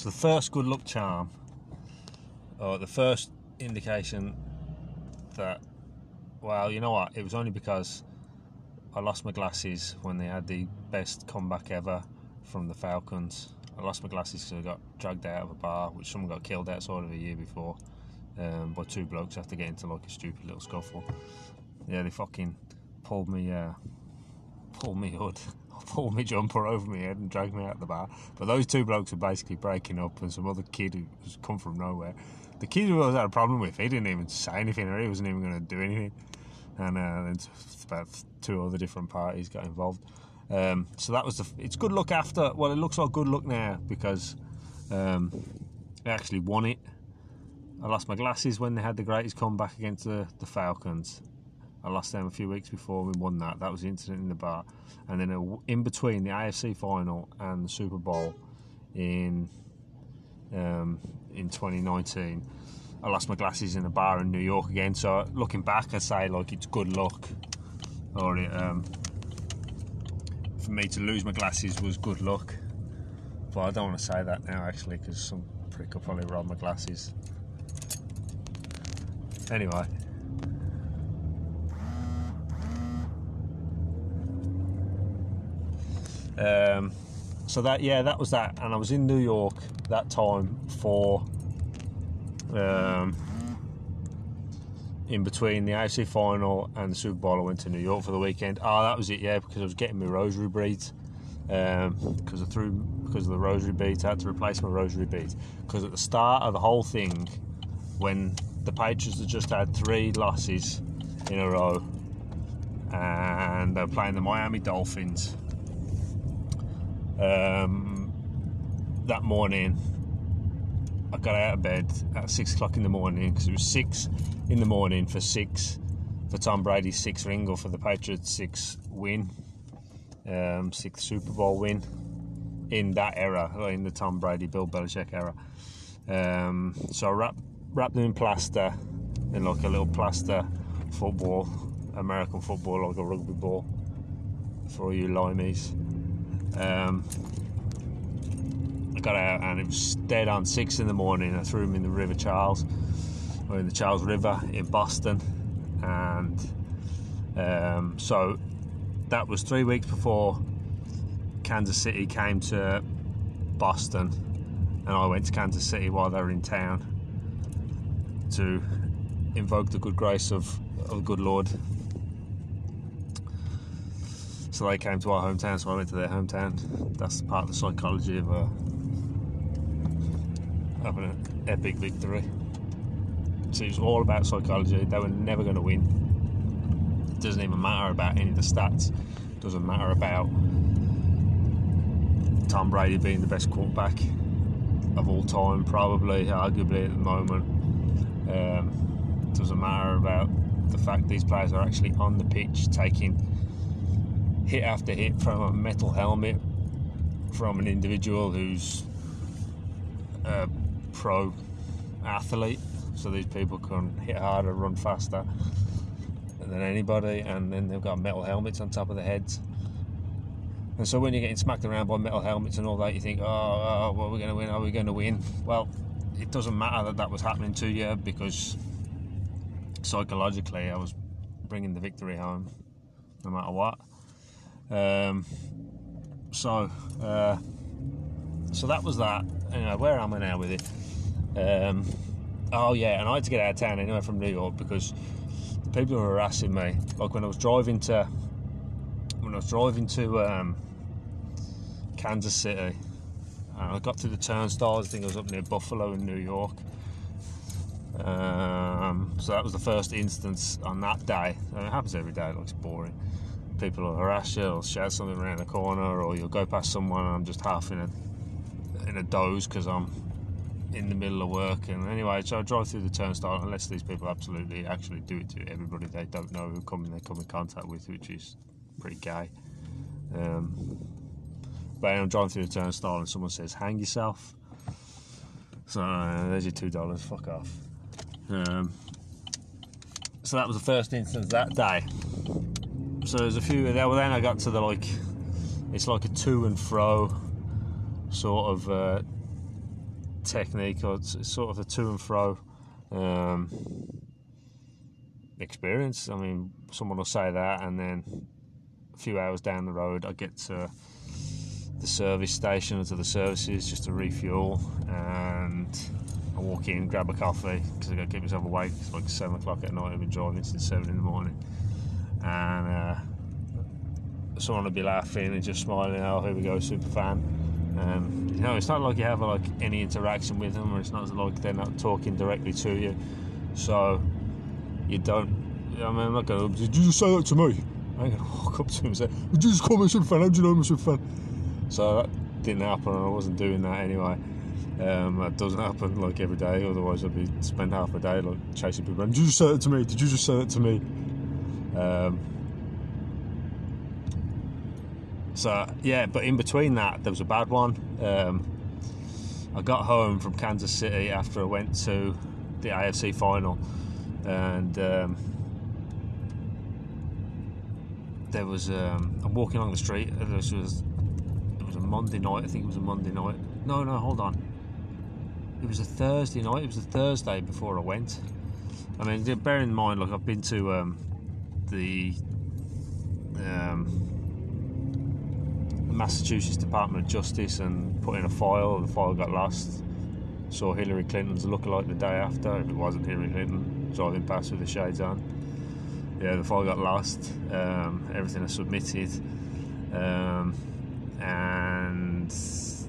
So the first good luck charm, or the first indication that, well, you know what? It was only because I lost my glasses when they had the best comeback ever from the Falcons. I lost my glasses because I got dragged out of a bar, which someone got killed outside of a year before um, by two blokes after getting into like a stupid little scuffle. Yeah, they fucking pulled me, uh, pulled me hood, pulled me jumper over my head and dragged me out of the bar. But those two blokes were basically breaking up, and some other kid who's come from nowhere. The kid who was had a problem with, he didn't even say anything, or he wasn't even going to do anything. And uh, then about two other different parties got involved. Um, so that was the. It's good luck after. Well, it looks like good luck now because um, they actually won it. I lost my glasses when they had the greatest comeback against the, the Falcons. I lost them a few weeks before we won that. That was the incident in the bar. And then in between the AFC final and the Super Bowl in um, in 2019, I lost my glasses in a bar in New York again. So looking back, I say like it's good luck, or it, um, for me to lose my glasses was good luck. But I don't want to say that now actually because some prick will probably rob my glasses. Anyway. Um, so that yeah, that was that, and I was in New York that time for um, in between the AFC final and the Super Bowl. I went to New York for the weekend. Oh, that was it, yeah, because I was getting my rosary beads um, because I threw because of the rosary beads. I had to replace my rosary beads because at the start of the whole thing, when the Patriots had just had three losses in a row, and they're playing the Miami Dolphins. Um, that morning, I got out of bed at six o'clock in the morning because it was six in the morning for six for Tom Brady's six ring or for the Patriots six win, um, sixth Super Bowl win in that era, in the Tom Brady, Bill Belichick era. Um, so I wrapped, wrapped them in plaster, in like a little plaster football, American football, like a rugby ball for all you limeys. Um, I got out and it was dead on six in the morning. I threw him in the River Charles, or in the Charles River in Boston, and um, so that was three weeks before Kansas City came to Boston, and I went to Kansas City while they were in town to invoke the good grace of, of the good Lord so they came to our hometown, so I went to their hometown. That's part of the psychology of uh, having an epic victory. So it was all about psychology. They were never going to win. It doesn't even matter about any of the stats. It doesn't matter about Tom Brady being the best quarterback of all time, probably, arguably at the moment. Um, it doesn't matter about the fact these players are actually on the pitch taking hit after hit from a metal helmet from an individual who's a pro athlete. So these people can hit harder, run faster than anybody, and then they've got metal helmets on top of their heads. And so when you're getting smacked around by metal helmets and all that, you think, oh, oh well, we're going to win, are we going to win? Well, it doesn't matter that that was happening to you because psychologically I was bringing the victory home no matter what. Um, so, uh, so that was that. Anyway, where am I now with it? Um, oh yeah, and I had to get out of town anyway from New York because the people were harassing me. Like when I was driving to, when I was driving to um, Kansas City, and I got to the turnstiles. I think I was up near Buffalo in New York. Um, so that was the first instance on that day. And it happens every day. It looks boring people will harass you or shout something around the corner, or you'll go past someone and I'm just half in a in a doze because I'm in the middle of work. And anyway, so I drive through the turnstile unless these people absolutely actually do it to everybody they don't know who come they come in contact with, which is pretty gay. Um, but I'm driving through the turnstile and someone says, "Hang yourself." So uh, there's your two dollars. Fuck off. Um, so that was the first instance that day. So there's a few there. Well, then I got to the like, it's like a to and fro sort of uh, technique or it's sort of a to and fro um, experience. I mean, someone will say that, and then a few hours down the road, I get to the service station or to the services just to refuel, and I walk in, grab a coffee because I got to keep myself awake. It's like seven o'clock at night. I've been driving since seven in the morning, and uh, someone would be laughing and just smiling. Oh, here we go, super fan. Um, you know, it's not like you have like any interaction with them, or it's not like they're not talking directly to you. So you don't. I mean, I'm not going. Did you just say that to me? I ain't gonna walk up to him and say, "Did you just call me a super fan? How do you know I'm a super fan?" So that didn't happen, and I wasn't doing that anyway. Um, that doesn't happen like every day. Otherwise, I'd be spend half a day like chasing people. Did you just say that to me? Did you just say that to me? Um, so yeah, but in between that, there was a bad one. Um, I got home from Kansas City after I went to the AFC final, and um, there was um, I'm walking along the street. This was it was a Monday night. I think it was a Monday night. No, no, hold on. It was a Thursday night. It was a Thursday before I went. I mean, bear in mind, like I've been to um, the um, Massachusetts Department of Justice and put in a file. The file got lost. Saw Hillary Clinton's lookalike the day after. If it wasn't Hillary Clinton, driving past with the shades on. Yeah, the file got lost. Um, everything I submitted, um, and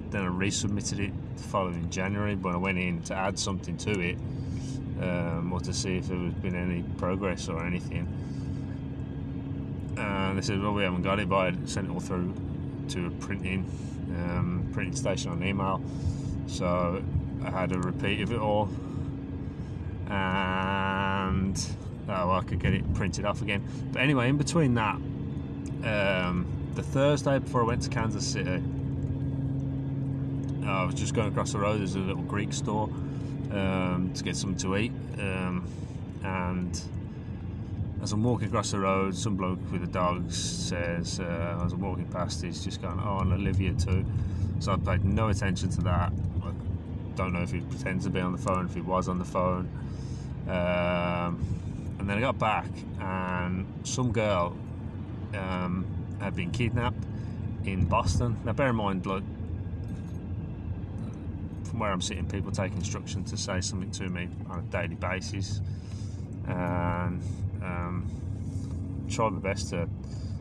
then I resubmitted it the following January. When I went in to add something to it, um, or to see if there was been any progress or anything, and they said, "Well, we haven't got it, but I sent it all through to a printing um, printing station on email. So I had a repeat of it all, and oh, I could get it printed off again. But anyway, in between that, um, the Thursday before I went to Kansas City, I was just going across the road. There's a little Greek store um, to get something to eat, um, and as I'm walking across the road, some bloke with a dog says, uh, as I'm walking past, he's just going, "Oh, and Olivia too." So I paid no attention to that. I don't know if he pretends to be on the phone, if he was on the phone. Um, and then I got back, and some girl um, had been kidnapped in Boston. Now, bear in mind, like from where I'm sitting, people take instruction to say something to me on a daily basis, um, tried my best to.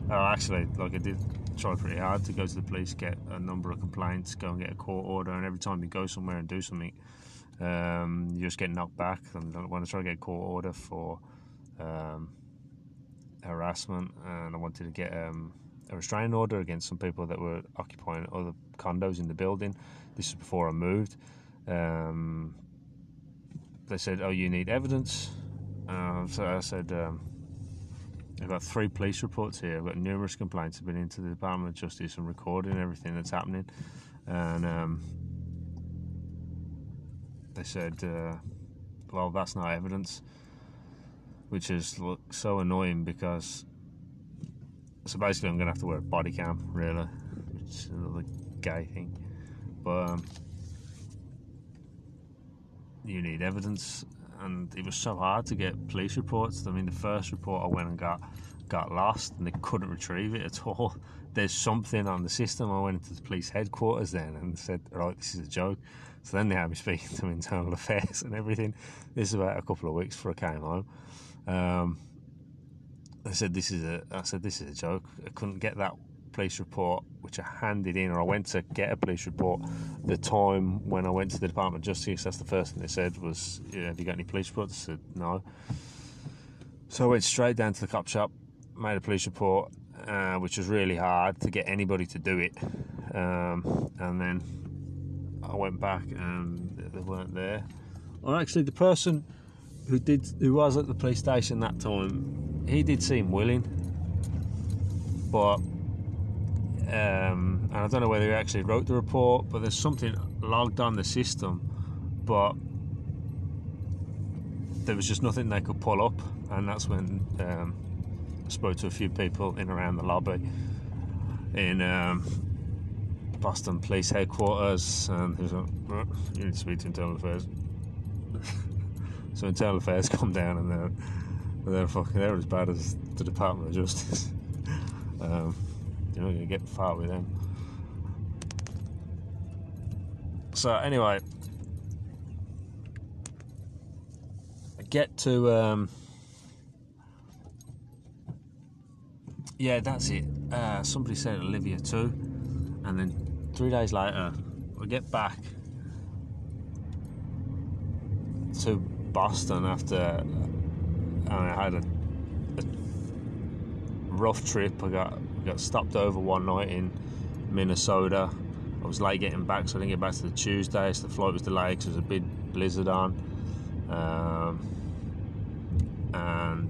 Uh, actually, like I did try pretty hard to go to the police, get a number of complaints, go and get a court order, and every time you go somewhere and do something, um, you just get knocked back. And when I tried to try to get a court order for um, harassment, and I wanted to get um, a restraining order against some people that were occupying other condos in the building. This was before I moved. Um, they said, "Oh, you need evidence." Uh, so I said, um, I've got three police reports here. I've got numerous complaints. I've been into the Department of Justice and recording everything that's happening. And um, they said, uh, well, that's not evidence, which is look, so annoying because. So basically, I'm going to have to wear a body cam, really, which is another gay thing. But um, you need evidence and it was so hard to get police reports. I mean, the first report I went and got got lost, and they couldn't retrieve it at all. There's something on the system. I went into the police headquarters then and said, "Right, this is a joke." So then they had me speaking to internal affairs and everything. This is about a couple of weeks before I came home. Um, I said, "This is a." I said, "This is a joke." I couldn't get that police report, which I handed in, or I went to get a police report. The time when I went to the Department of Justice, that's the first thing they said was, yeah, "Have you got any police reports?" I said, "No." So I went straight down to the cop shop, made a police report, uh, which was really hard to get anybody to do it. Um, and then I went back and they weren't there. Or actually, the person who did, who was at the police station that time, he did seem willing, but um, and I don't know whether he actually wrote the report, but there's something logged on the system, but there was just nothing they could pull up, and that's when um, I spoke to a few people in around the lobby in um, Boston Police Headquarters, and he a "Right, "You need to speak to Internal Affairs." so Internal Affairs come down, and they're they're fucking they're as bad as the Department of Justice. um, you're not going to get far with them. So anyway, I get to um, yeah, that's it. Uh, somebody said Olivia too, and then three days later, I get back to Boston after I had a, a rough trip. I got got stopped over one night in Minnesota. I was late getting back, so I didn't get back to the Tuesday. So the flight was delayed because there was a big blizzard on. Um, and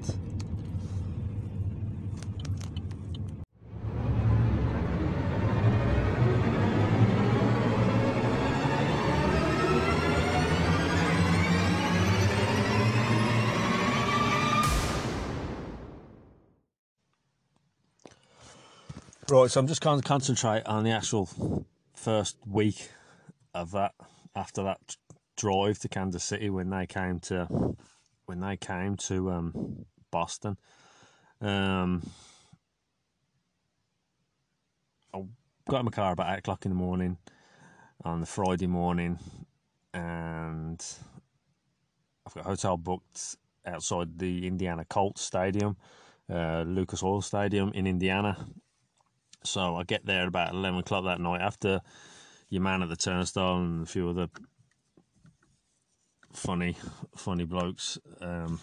Right, so I'm just going to concentrate on the actual first week of that after that drive to Kansas City when they came to when they came to um, Boston. Um, I got in my car about eight o'clock in the morning on the Friday morning, and I've got a hotel booked outside the Indiana Colts Stadium, uh, Lucas Oil Stadium in Indiana. So I get there about eleven o'clock that night after your man at the turnstile and a few other funny, funny blokes. Um,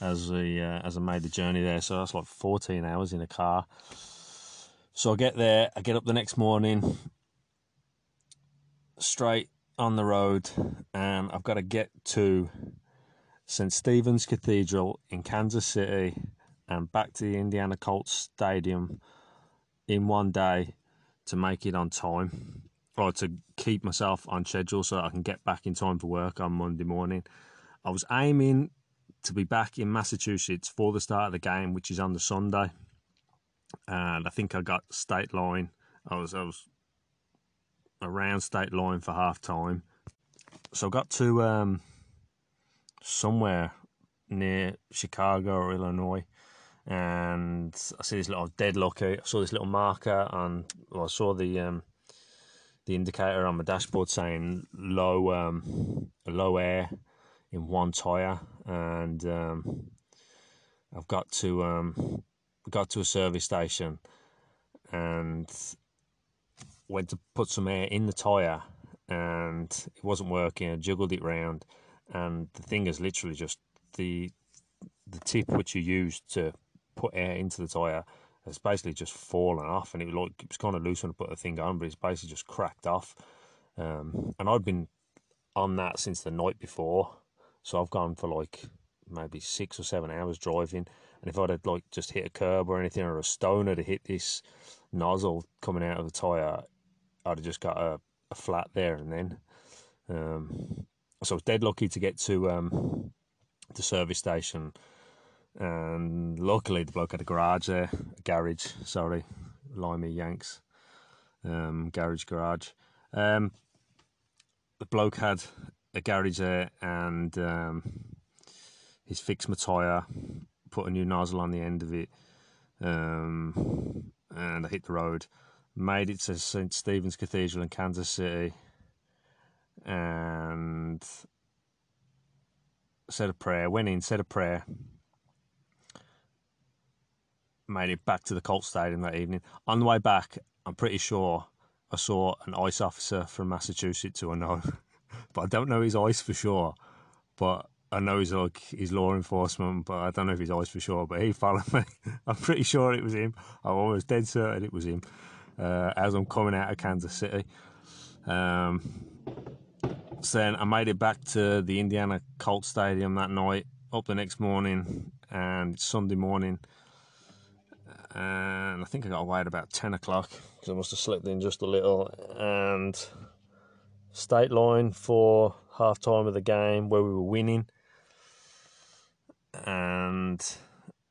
as we uh, as I made the journey there, so that's like fourteen hours in a car. So I get there, I get up the next morning, straight on the road, and I've got to get to St. Stephen's Cathedral in Kansas City and back to the Indiana Colts Stadium in one day to make it on time or to keep myself on schedule so I can get back in time for work on Monday morning. I was aiming to be back in Massachusetts for the start of the game, which is on the Sunday. And I think I got state line. I was I was around state line for half time. So I got to um, somewhere near Chicago or Illinois and I see this little deadlock lucky. I saw this little marker and Well, I saw the um, the indicator on my dashboard saying low um, low air in one tire, and um, I've got to um, got to a service station and went to put some air in the tire, and it wasn't working. I juggled it round, and the thing is literally just the the tip which you use to put air into the tire has basically just fallen off, and it, like, it was kind of loose when I put the thing on, but it's basically just cracked off. Um, and I'd been on that since the night before, so I've gone for like maybe six or seven hours driving. And if I'd had like just hit a curb or anything, or a stone had hit this nozzle coming out of the tire, I'd have just got a, a flat there and then. Um, so I was dead lucky to get to um, the service station and luckily the bloke had a garage there, a garage. Sorry, Limey Yanks, um, garage garage. Um, the bloke had a garage there, and um, he's fixed my tyre, put a new nozzle on the end of it, um, and I hit the road. Made it to St Stephen's Cathedral in Kansas City, and said a prayer. Went in, said a prayer made it back to the Colt Stadium that evening. On the way back, I'm pretty sure I saw an ICE officer from Massachusetts who I know, but I don't know his ICE for sure. But I know he's like he's law enforcement, but I don't know if he's ICE for sure. But he followed me. I'm pretty sure it was him. I'm almost dead certain it was him. Uh, as I'm coming out of Kansas City. Um, so then I made it back to the Indiana Colt Stadium that night. Up the next morning and Sunday morning and I think I got away at about 10 o'clock because I must have slipped in just a little. And state line for half time of the game where we were winning, and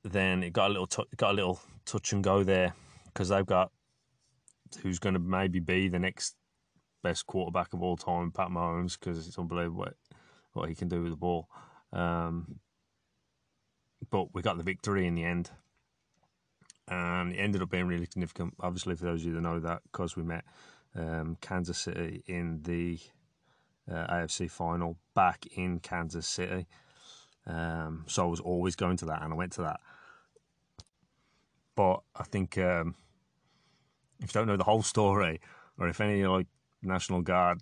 then it got a little t- got a little touch and go there because they've got who's going to maybe be the next best quarterback of all time, Pat Mahomes, because it's unbelievable what, what he can do with the ball. Um, but we got the victory in the end. And it ended up being really significant, obviously, for those of you that know that, because we met um, Kansas City in the uh, AFC final back in Kansas City. Um, so I was always going to that, and I went to that. But I think um, if you don't know the whole story, or if any like National Guard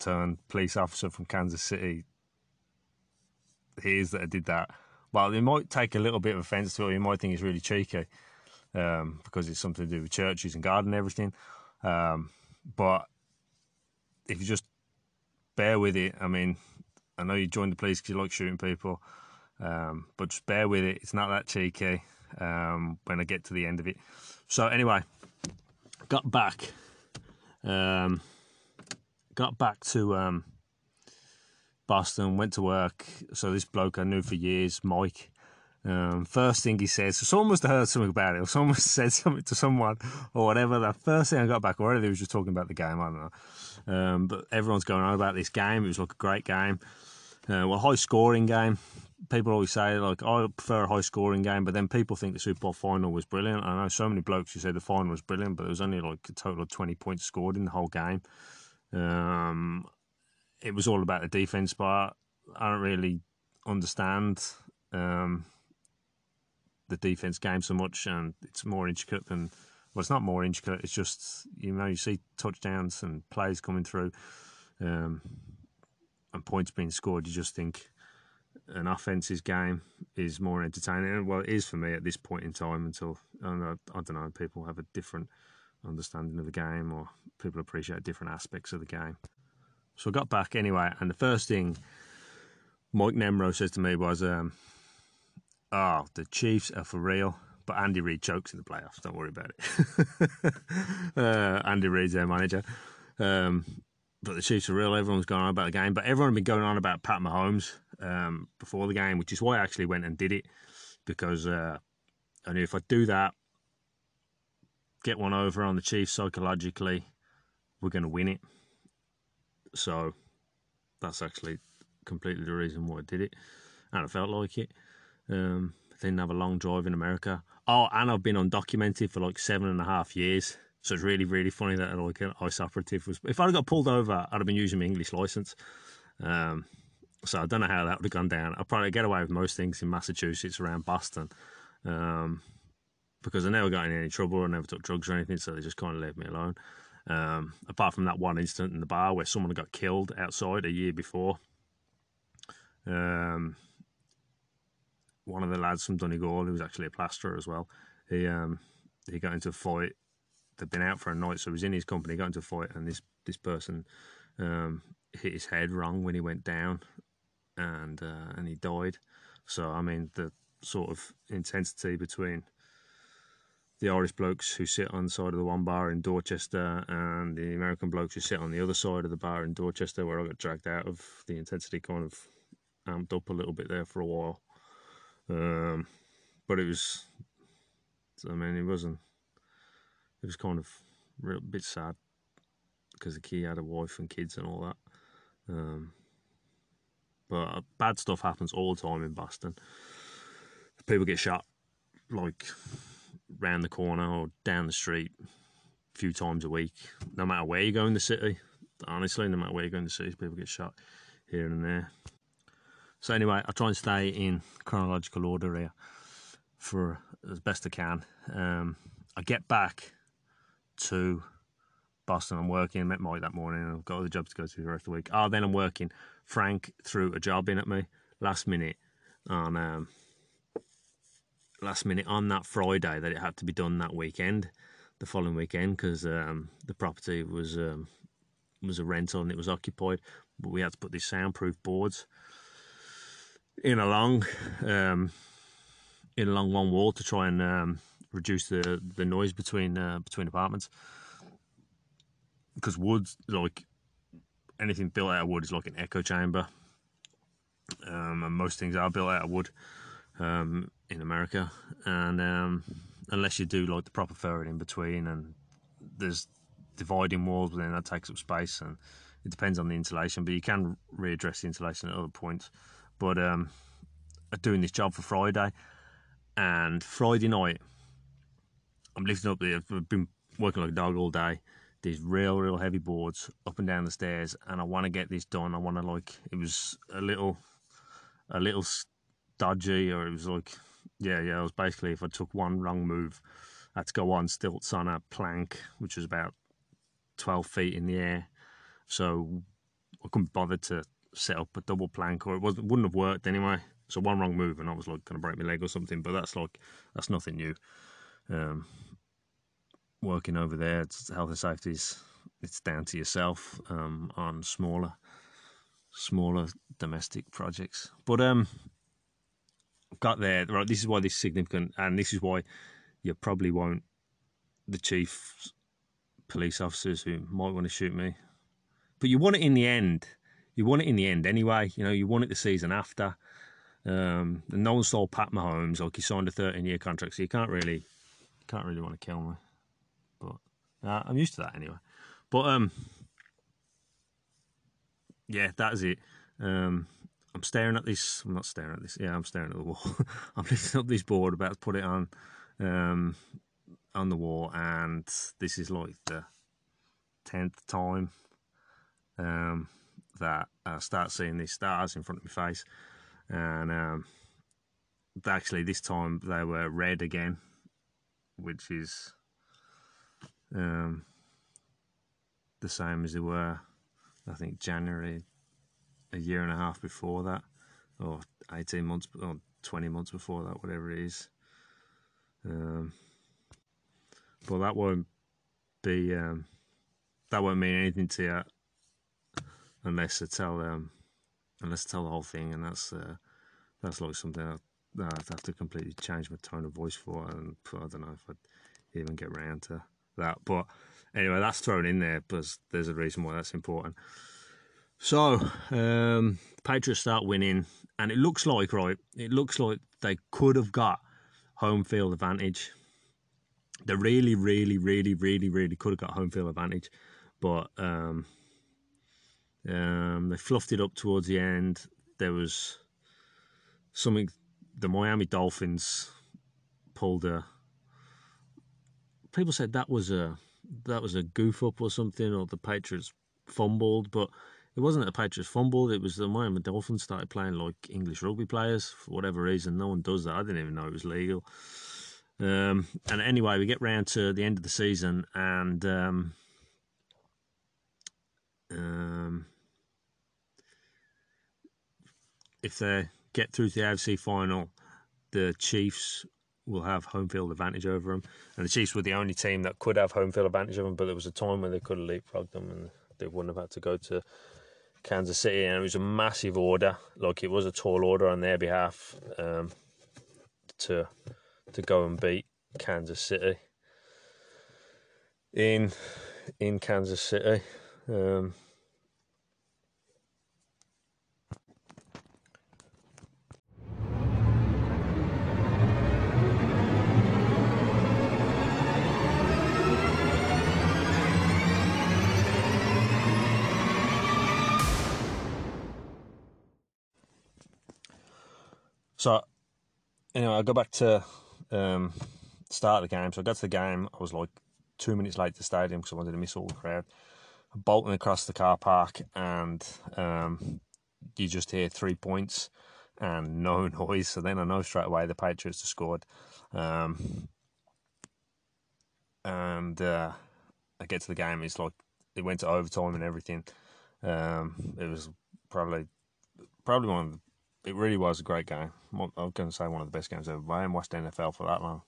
turned police officer from Kansas City hears that I did that, well, they might take a little bit of offence to it. You might think it's really cheeky um, because it's something to do with churches and garden and everything. Um, but if you just bear with it, I mean, I know you joined the police because you like shooting people, um, but just bear with it. It's not that cheeky um, when I get to the end of it. So anyway, got back, um, got back to um, Boston, went to work. So this bloke I knew for years, Mike. Um, first thing he says, so someone must have heard something about it, or someone said something to someone, or whatever. The first thing I got back, whether he was just talking about the game, I don't know. Um, but everyone's going on about this game. It was like a great game. Uh, well, high scoring game. People always say like, I prefer a high scoring game, but then people think the Super Bowl final was brilliant. I know so many blokes who say the final was brilliant, but there was only like a total of twenty points scored in the whole game. Um, it was all about the defense part. I don't really understand um, the defense game so much, and it's more intricate than. Well, it's not more intricate. It's just you know you see touchdowns and plays coming through, um, and points being scored. You just think an offense's game is more entertaining. Well, it is for me at this point in time. Until I don't know, I don't know people have a different understanding of the game, or people appreciate different aspects of the game. So I got back anyway, and the first thing Mike Nemro says to me was, um, "Oh, the Chiefs are for real." But Andy Reid chokes in the playoffs. Don't worry about it. uh, Andy Reid's their manager. Um, but the Chiefs are real. Everyone's going on about the game, but everyone had been going on about Pat Mahomes um, before the game, which is why I actually went and did it because uh, I knew if I do that, get one over on the Chiefs psychologically, we're going to win it. So that's actually completely the reason why I did it, and I felt like it. Um, didn't have a long drive in America. Oh, and I've been undocumented for like seven and a half years. So it's really, really funny that like an ICE operative was. If I'd got pulled over, I'd have been using my English license. Um, so I don't know how that would have gone down. I'd probably get away with most things in Massachusetts around Boston. Um, because I never got in any trouble. I never took drugs or anything, so they just kind of left me alone. Um, apart from that one incident in the bar where someone got killed outside a year before. Um, one of the lads from Donegal, who was actually a plasterer as well, he um, he got into a fight. They'd been out for a night, so he was in his company, got into a fight, and this this person um, hit his head wrong when he went down, and uh, and he died. So I mean, the sort of intensity between the Irish blokes who sit on the side of the one bar in Dorchester and the American blokes who sit on the other side of the bar in Dorchester, where I got dragged out of the intensity kind of amped up a little bit there for a while. Um, but it was, I mean, it wasn't, it was kind of a bit sad because the key had a wife and kids and all that. Um, but bad stuff happens all the time in Boston. People get shot like round the corner or down the street a few times a week. No matter where you go in the city, honestly, no matter where you go in the city, people get shot here and there. So anyway, I try and stay in chronological order here for as best I can. Um, I get back to Boston. I'm working. I met Mike that morning. I've got other jobs to go to the rest of the week. Oh, then I'm working. Frank threw a job in at me last minute on um, last minute on that Friday that it had to be done that weekend, the following weekend, because um, the property was um, was a rental and it was occupied. But we had to put these soundproof boards in along um, in along one wall to try and um, reduce the the noise between uh, between apartments. Because wood, like anything built out of wood, is like an echo chamber, um, and most things are built out of wood um, in America, and um, unless you do like the proper furring in between and there's dividing walls, but then that takes up space, and it depends on the insulation. But you can readdress the insulation at other points. But um, I'm doing this job for Friday, and Friday night, I'm lifting up the. I've been working like a dog all day. These real, real heavy boards up and down the stairs, and I want to get this done. I want to like. It was a little, a little dodgy, or it was like, yeah, yeah. It was basically if I took one wrong move, I had to go on stilts on a plank, which was about 12 feet in the air. So I couldn't bother to set up a double plank, or it wasn't wouldn't have worked anyway. So one wrong move, and I was like going to break my leg or something. But that's like that's nothing new. Um, working over there, it's health and safety is it's down to yourself um, on smaller smaller domestic projects. But um, got there right. This is why this is significant, and this is why you probably won't. The chief police officers who might want to shoot me, but you want it in the end. You want it in the end anyway. You know, you want it the season after. Um, and no one saw Pat Mahomes like he signed a 13 year contract, so you can't really, can't really want to kill me. But uh, I'm used to that anyway. But um, yeah, that is it. Um, I'm staring at this. I'm not staring at this. Yeah, I'm staring at the wall. I'm lifting up this board, about to put it on, um, on the wall, and this is like the tenth time um, that I start seeing these stars in front of my face, and um, actually this time they were red again, which is um, the same as they were, I think January, a year and a half before that, or eighteen months or twenty months before that, whatever it is. Um, but that won't be um, that won't mean anything to you unless I tell um, unless I tell the whole thing, and that's uh, that's like something I, I'd have to completely change my tone of voice for, and I don't know if I'd even get round to that. But anyway, that's thrown in there because there's a reason why that's important. So um, Patriots start winning, and it looks like right. It looks like they could have got home field advantage. They really, really, really, really, really could have got home field advantage, but um, um, they fluffed it up towards the end. There was something. The Miami Dolphins pulled a. People said that was a that was a goof up or something, or the Patriots fumbled, but it wasn't the Patriots fumbled. It was the Miami Dolphins started playing like English rugby players for whatever reason. No one does that. I didn't even know it was legal. Um, and anyway, we get round to the end of the season, and um, um, if they get through to the AFC final, the Chiefs will have home field advantage over them. And the Chiefs were the only team that could have home field advantage over them, but there was a time when they could have leapfrogged them and they wouldn't have had to go to Kansas City. And it was a massive order, like it was a tall order on their behalf um, to to go and beat Kansas City in in Kansas City. Um, So, anyway, I go back to um, start of the game. So I got to the game. I was like two minutes late to the stadium because I wanted to miss all the crowd. I'm bolting across the car park, and um, you just hear three points and no noise. So then I know straight away the Patriots have scored. Um, and uh, I get to the game. It's like it went to overtime and everything. Um, it was probably probably one of the it really was a great game. I'm going to say one of the best games ever. I haven't watched NFL for that long,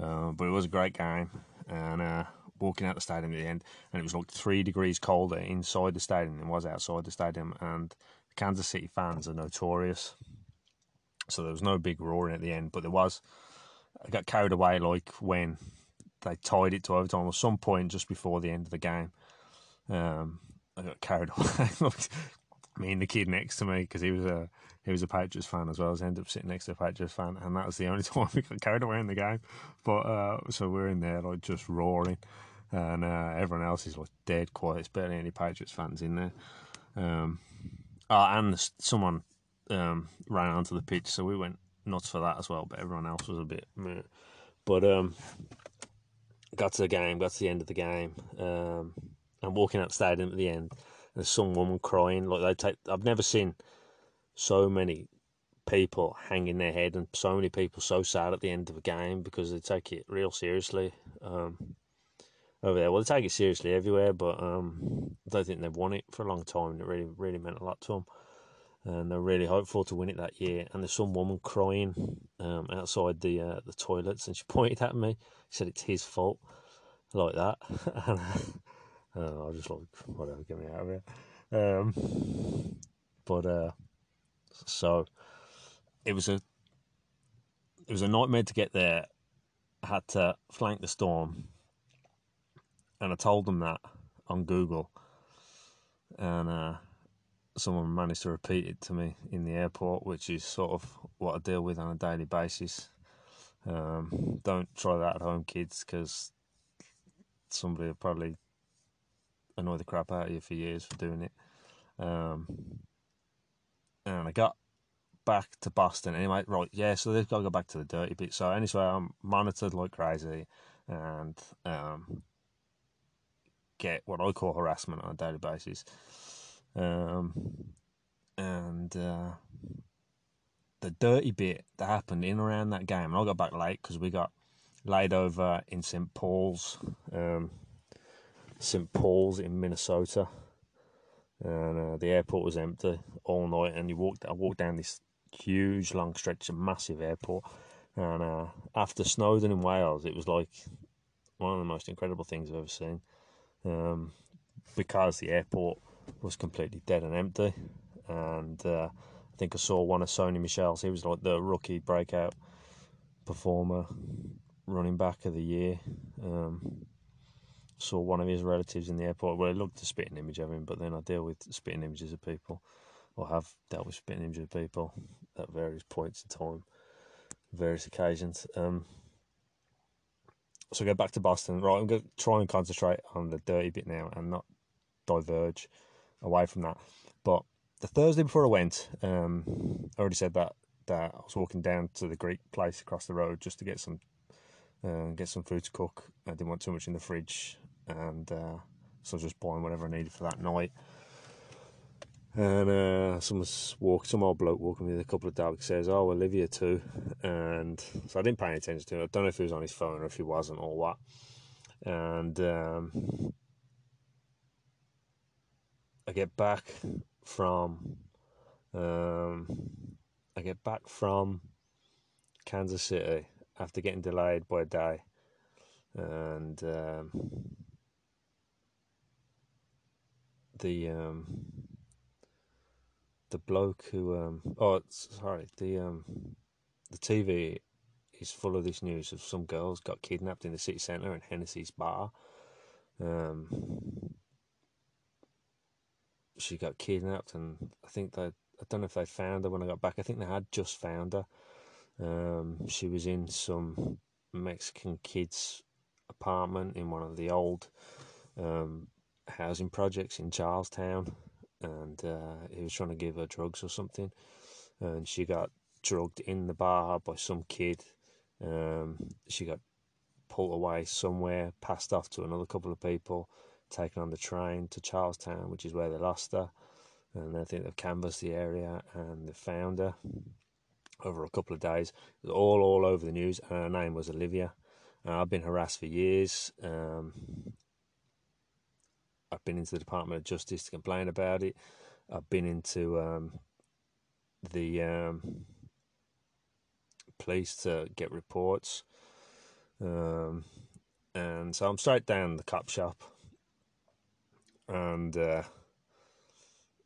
uh, but it was a great game. And uh, walking out the stadium at the end, and it was like three degrees colder inside the stadium than it was outside the stadium. And the Kansas City fans are notorious, so there was no big roaring at the end, but there was. I got carried away like when they tied it to overtime, or some point just before the end of the game. Um, I got carried away. Me and the kid next to me because he was a he was a Patriots fan as well. So I ended up sitting next to a Patriots fan, and that was the only time we got carried away in the game. But uh, so we're in there like just roaring, and uh, everyone else is like dead quiet. It's barely any Patriots fans in there. Um, oh, and someone um, ran onto the pitch, so we went nuts for that as well. But everyone else was a bit. Meh. But um, got to the game, got to the end of the game, um, and walking out the stadium at the end, there's some woman crying. Like they take, I've never seen so many people hanging their head and so many people so sad at the end of a game because they take it real seriously um, over there. Well, they take it seriously everywhere, but um, I don't think they've won it for a long time. It really, really meant a lot to them. And they're really hopeful to win it that year. And there's some woman crying um, outside the uh, the toilets, and she pointed at me. She said it's his fault, like that. uh, I just like, whatever, get me out of here. Um, but uh, so it was a it was a nightmare to get there. I had to flank the storm, and I told them that on Google, and uh, someone managed to repeat it to me in the airport, which is sort of what I deal with on a daily basis. Um, don't try that at home, kids, because somebody will probably annoy the crap out of you for years for doing it. Um, and I got back to Boston anyway. Right, yeah, so they've got to go back to the dirty bit. So anyway, I'm monitored like crazy and um, get what I call harassment on a daily basis. Um, and uh, the dirty bit that happened in around that game, and I got back late because we got laid over in St. Paul's, um, St. Paul's in Minnesota. And uh, the airport was empty all night, and you walked. I walked down this huge long stretch, a massive airport. And uh, after Snowdon in Wales, it was like one of the most incredible things I've ever seen. Um, because the airport was completely dead and empty. And uh, I think I saw one of Sony Michel's. He was like the rookie breakout performer, running back of the year. Um, saw one of his relatives in the airport. Well, I looked a spitting image of him, but then I deal with spitting images of people or have dealt with spitting images of people at various points in time, various occasions. Um, so go back to Boston. Right, I'm going to try and concentrate on the dirty bit now and not diverge away from that. But the Thursday before I went, um, I already said that that I was walking down to the Greek place across the road just to get some uh, get some food to cook. I didn't want too much in the fridge, and uh, so I was just buying whatever I needed for that night and uh, someone's walk, some old bloke walking with a couple of dogs says, "Oh, Olivia too," and so I didn't pay any attention to it. I don't know if he was on his phone or if he wasn't or what. And um, I get back from, um, I get back from Kansas City after getting delayed by a day, and um, the um, the bloke who um oh sorry the um the TV is full of this news of some girls got kidnapped in the city centre in Hennessy's bar. Um, she got kidnapped, and I think they I don't know if they found her when I got back. I think they had just found her. Um, she was in some Mexican kid's apartment in one of the old um, housing projects in Charlestown and uh, he was trying to give her drugs or something, and she got drugged in the bar by some kid. Um, she got pulled away somewhere, passed off to another couple of people, taken on the train to Charlestown, which is where they lost her. And I think they've canvassed the area and they found her over a couple of days. It was all all over the news. Her name was Olivia. Uh, I've been harassed for years. Um, I've been into the Department of Justice to complain about it. I've been into um, the um, police to get reports. Um, and so I'm straight down the cop shop. And uh,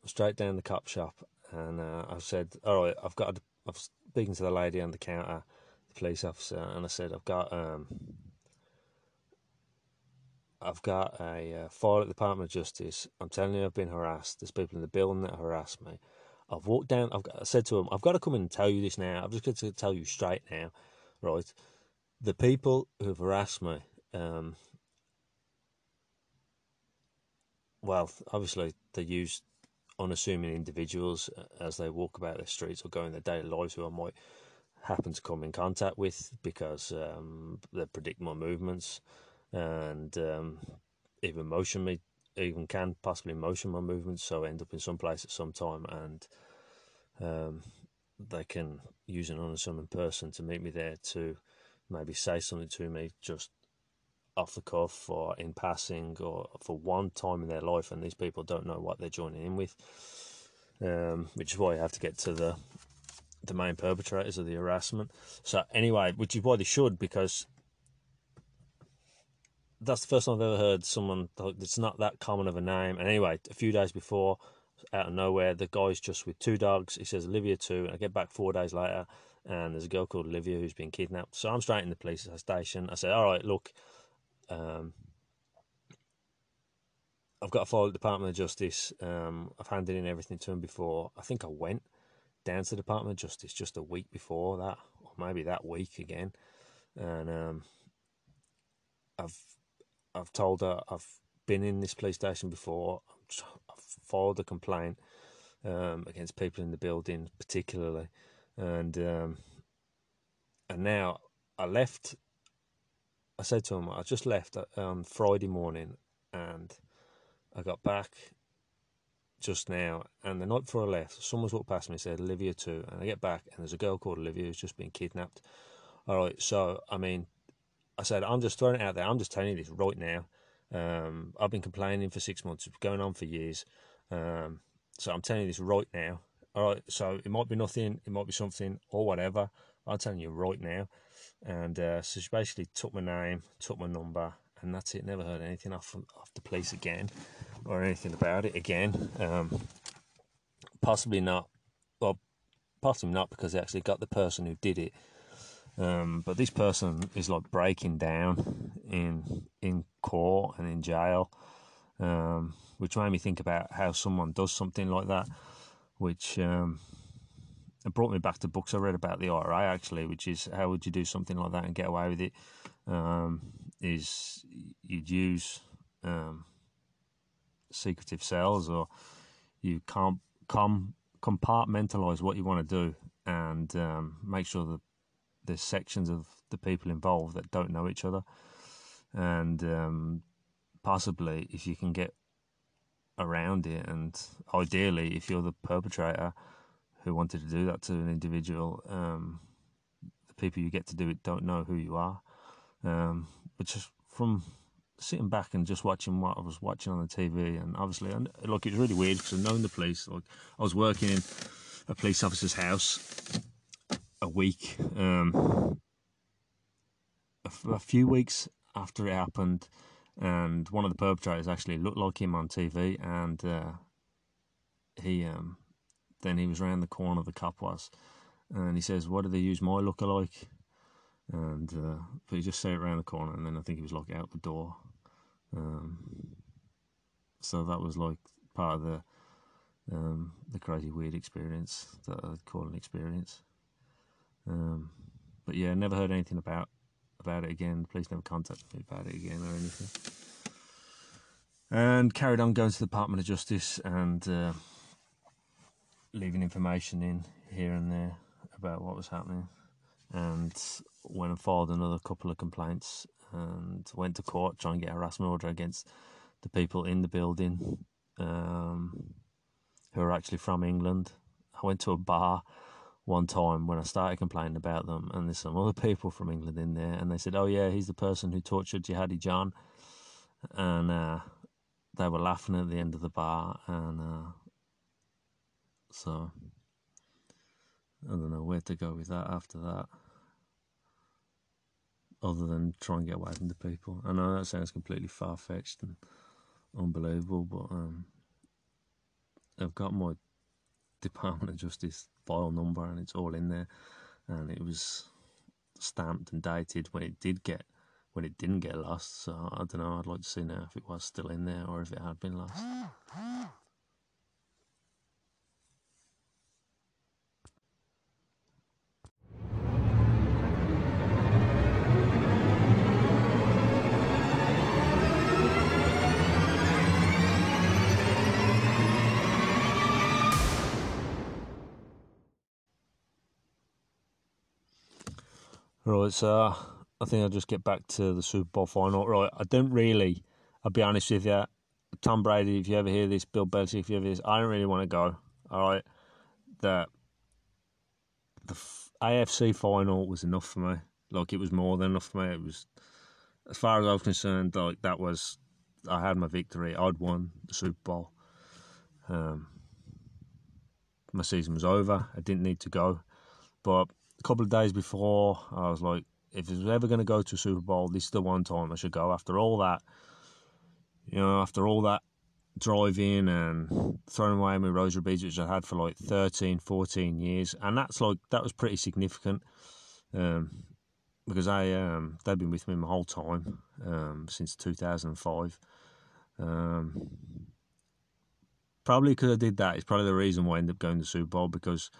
straight down the cop shop. And uh, I said, All right, I've got, I was speaking to the lady on the counter, the police officer, and I said, I've got. Um, I've got a uh, file at the Department of Justice. I'm telling you, I've been harassed. There's people in the building that harass me. I've walked down. I've got, I said to them, I've got to come in and tell you this now. I've just got to tell you straight now, right? The people who've harassed me, um, well, obviously they use unassuming individuals uh, as they walk about their streets or go in their daily lives who I might happen to come in contact with because um, they predict my movements and um, even motion me, even can possibly motion my movements. So I end up in some place at some time and um, they can use an unassuming person to meet me there to maybe say something to me just off the cuff or in passing or for one time in their life, and these people don't know what they're joining in with. Um, which is why you have to get to the the main perpetrators of the harassment. So anyway, which is why they should because that's the first time I've ever heard someone. It's not that common of a name. And anyway, a few days before, out of nowhere, the guy's just with two dogs. He says Olivia too. And I get back four days later, and there's a girl called Olivia who's been kidnapped. So I'm straight in the police station. I say, all right, look, um, I've got to follow the Department of Justice. Um, I've handed in everything to them before. I think I went down to the Department of Justice just a week before that, or maybe that week again, and um, I've I've told her I've been in this police station before. I've filed a complaint um, against people in the building, particularly, and um, and now I left I said to him, I just left on Friday morning and I got back just now. And the night before I left, someone's walked past me and said, Olivia too. And I get back and there's a girl called Olivia who's just been kidnapped. All right, so, I mean, I said, I'm just throwing it out there. I'm just telling you this right now. Um, I've been complaining for six months, going on for years. Um, so I'm telling you this right now. All right, so it might be nothing, it might be something, or whatever. I'm telling you right now. And uh, so she basically took my name, took my number, and that's it. Never heard anything off off the police again, or anything about it again. Um, possibly not. Well, possibly not because they actually got the person who did it. Um, but this person is like breaking down in in court and in jail, um, which made me think about how someone does something like that, which um, it brought me back to books I read about the IRA actually, which is how would you do something like that and get away with it? Um, is you'd use um, secretive cells or you can't com- compartmentalize what you want to do and um, make sure that there's sections of the people involved that don't know each other and um, possibly if you can get around it and ideally if you're the perpetrator who wanted to do that to an individual. Um, the people you get to do it don't know who you are. Um, but just from sitting back and just watching what I was watching on the TV, and obviously, and look, it's really weird because I've known the police. Like, I was working in a police officer's house a week, um, a, a few weeks after it happened, and one of the perpetrators actually looked like him on TV, and uh, he um, then he was round the corner, of the cop was, and he says, "What do they use my lookalike?" And uh, but he just said it around the corner, and then I think he was like out the door. Um, so that was like part of the um, the crazy weird experience that I'd call an experience. Um, but yeah, never heard anything about about it again. The police never contacted me about it again or anything. And carried on going to the Department of Justice and. Uh, leaving information in here and there about what was happening, and went and filed another couple of complaints and went to court trying to get a harassment order against the people in the building um, who are actually from England. I went to a bar one time when I started complaining about them, and there's some other people from England in there, and they said, "Oh yeah, he's the person who tortured Jihadi John," and uh, they were laughing at the end of the bar, and uh, so I don't know where to go with that after that. Other than try and get away from the people. I know that sounds completely far fetched and unbelievable, but um, I've got my Department of Justice file number and it's all in there. And it was stamped and dated when it did get when it didn't get lost. So I don't know. I'd like to see now if it was still in there or if it had been lost. Right, so I think I'll just get back to the Super Bowl final. Right, I don't really, I'll be honest with you, Tom Brady, if you ever hear this, Bill Belichick, if you ever hear this, I don't really want to go. All right, the the AFC final was enough for me. Like it was more than enough for me. It was, as far as I was concerned, like that was, I had my victory. I'd won the Super Bowl. Um, my season was over. I didn't need to go, but a couple of days before, I was like, if I was ever going to go to a Super Bowl, this is the one time I should go. After all that, you know, after all that driving and throwing away my rosary beads, which I had for like 13, 14 years, and that's like that was pretty significant um, because I um, they've been with me my whole time um, since 2005. Um, probably because I did that is probably the reason why I ended up going to Super Bowl because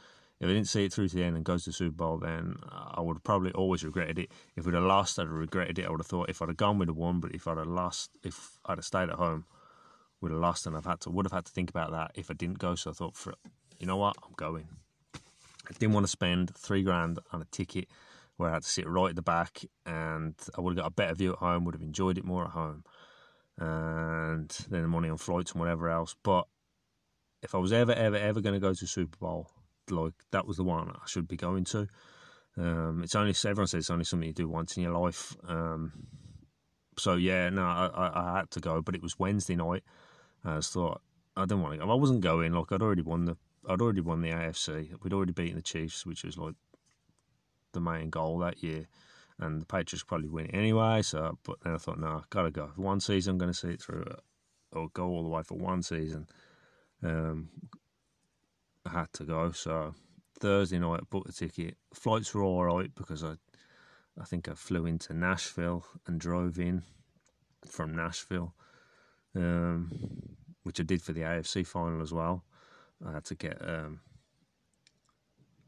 if I didn't see it through to the end and goes to the Super Bowl, then I would have probably always regretted it. If we'd have lost, I'd have regretted it. I would have thought if I'd have gone, we'd have won. But if I'd have lost, if I'd have stayed at home, we'd have lost, and I've had to would have had to think about that if I didn't go. So I thought, for you know what, I'm going. I didn't want to spend three grand on a ticket where I had to sit right at the back, and I would have got a better view at home. Would have enjoyed it more at home, and then the money on flights and whatever else. But if I was ever, ever, ever going to go to Super Bowl, like that was the one I should be going to. Um, it's only everyone says it's only something you do once in your life. Um, so yeah, no, I, I, had to go, but it was Wednesday night. I just thought I didn't want to go. I wasn't going. Like I'd already won the, I'd already won the AFC. We'd already beaten the Chiefs, which was like the main goal that year, and the Patriots probably win it anyway. So, but then I thought, no, I gotta go. For one season, I'm going to see it through, or go all the way for one season. Um, I had to go. So Thursday night, I booked a ticket. Flights were all right because I, I think I flew into Nashville and drove in from Nashville, um, which I did for the AFC final as well. I had to get um,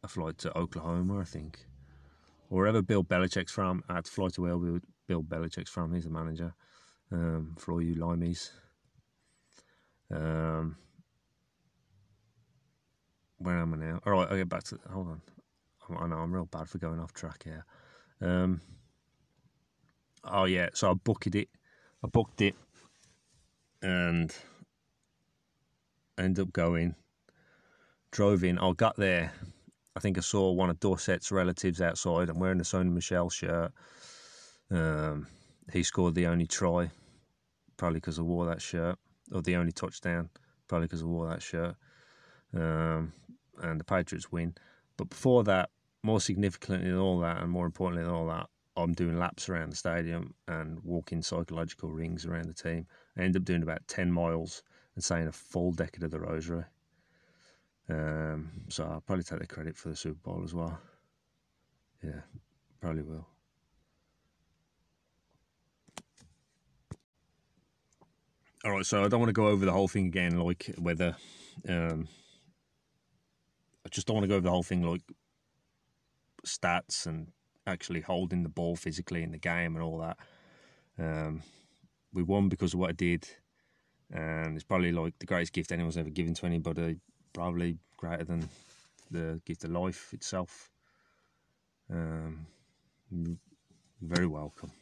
a flight to Oklahoma, I think, or wherever Bill Belichick's from. I had to fly to where Bill Belichick's from. He's the manager um, for all you limeys. Um, where am I now? All right, I'll get back to. Hold on. I know I'm real bad for going off track here. Um, oh yeah, so I booked it. I booked it, and ended up going. Drove in. I got there. I think I saw one of Dorset's relatives outside. I'm wearing the Sony Michel shirt. Um, he scored the only try, probably because I wore that shirt, or the only touchdown, probably because I wore that shirt. Um, and the Patriots win. But before that, more significantly than all that, and more importantly than all that, I'm doing laps around the stadium and walking psychological rings around the team. I end up doing about 10 miles and saying a full decade of the Rosary. Um, so I'll probably take the credit for the Super Bowl as well. Yeah, probably will. All right, so I don't want to go over the whole thing again, like whether um, just don't want to go over the whole thing like stats and actually holding the ball physically in the game and all that. Um, we won because of what I did, and it's probably like the greatest gift anyone's ever given to anybody. Probably greater than the gift of life itself. Um, very welcome.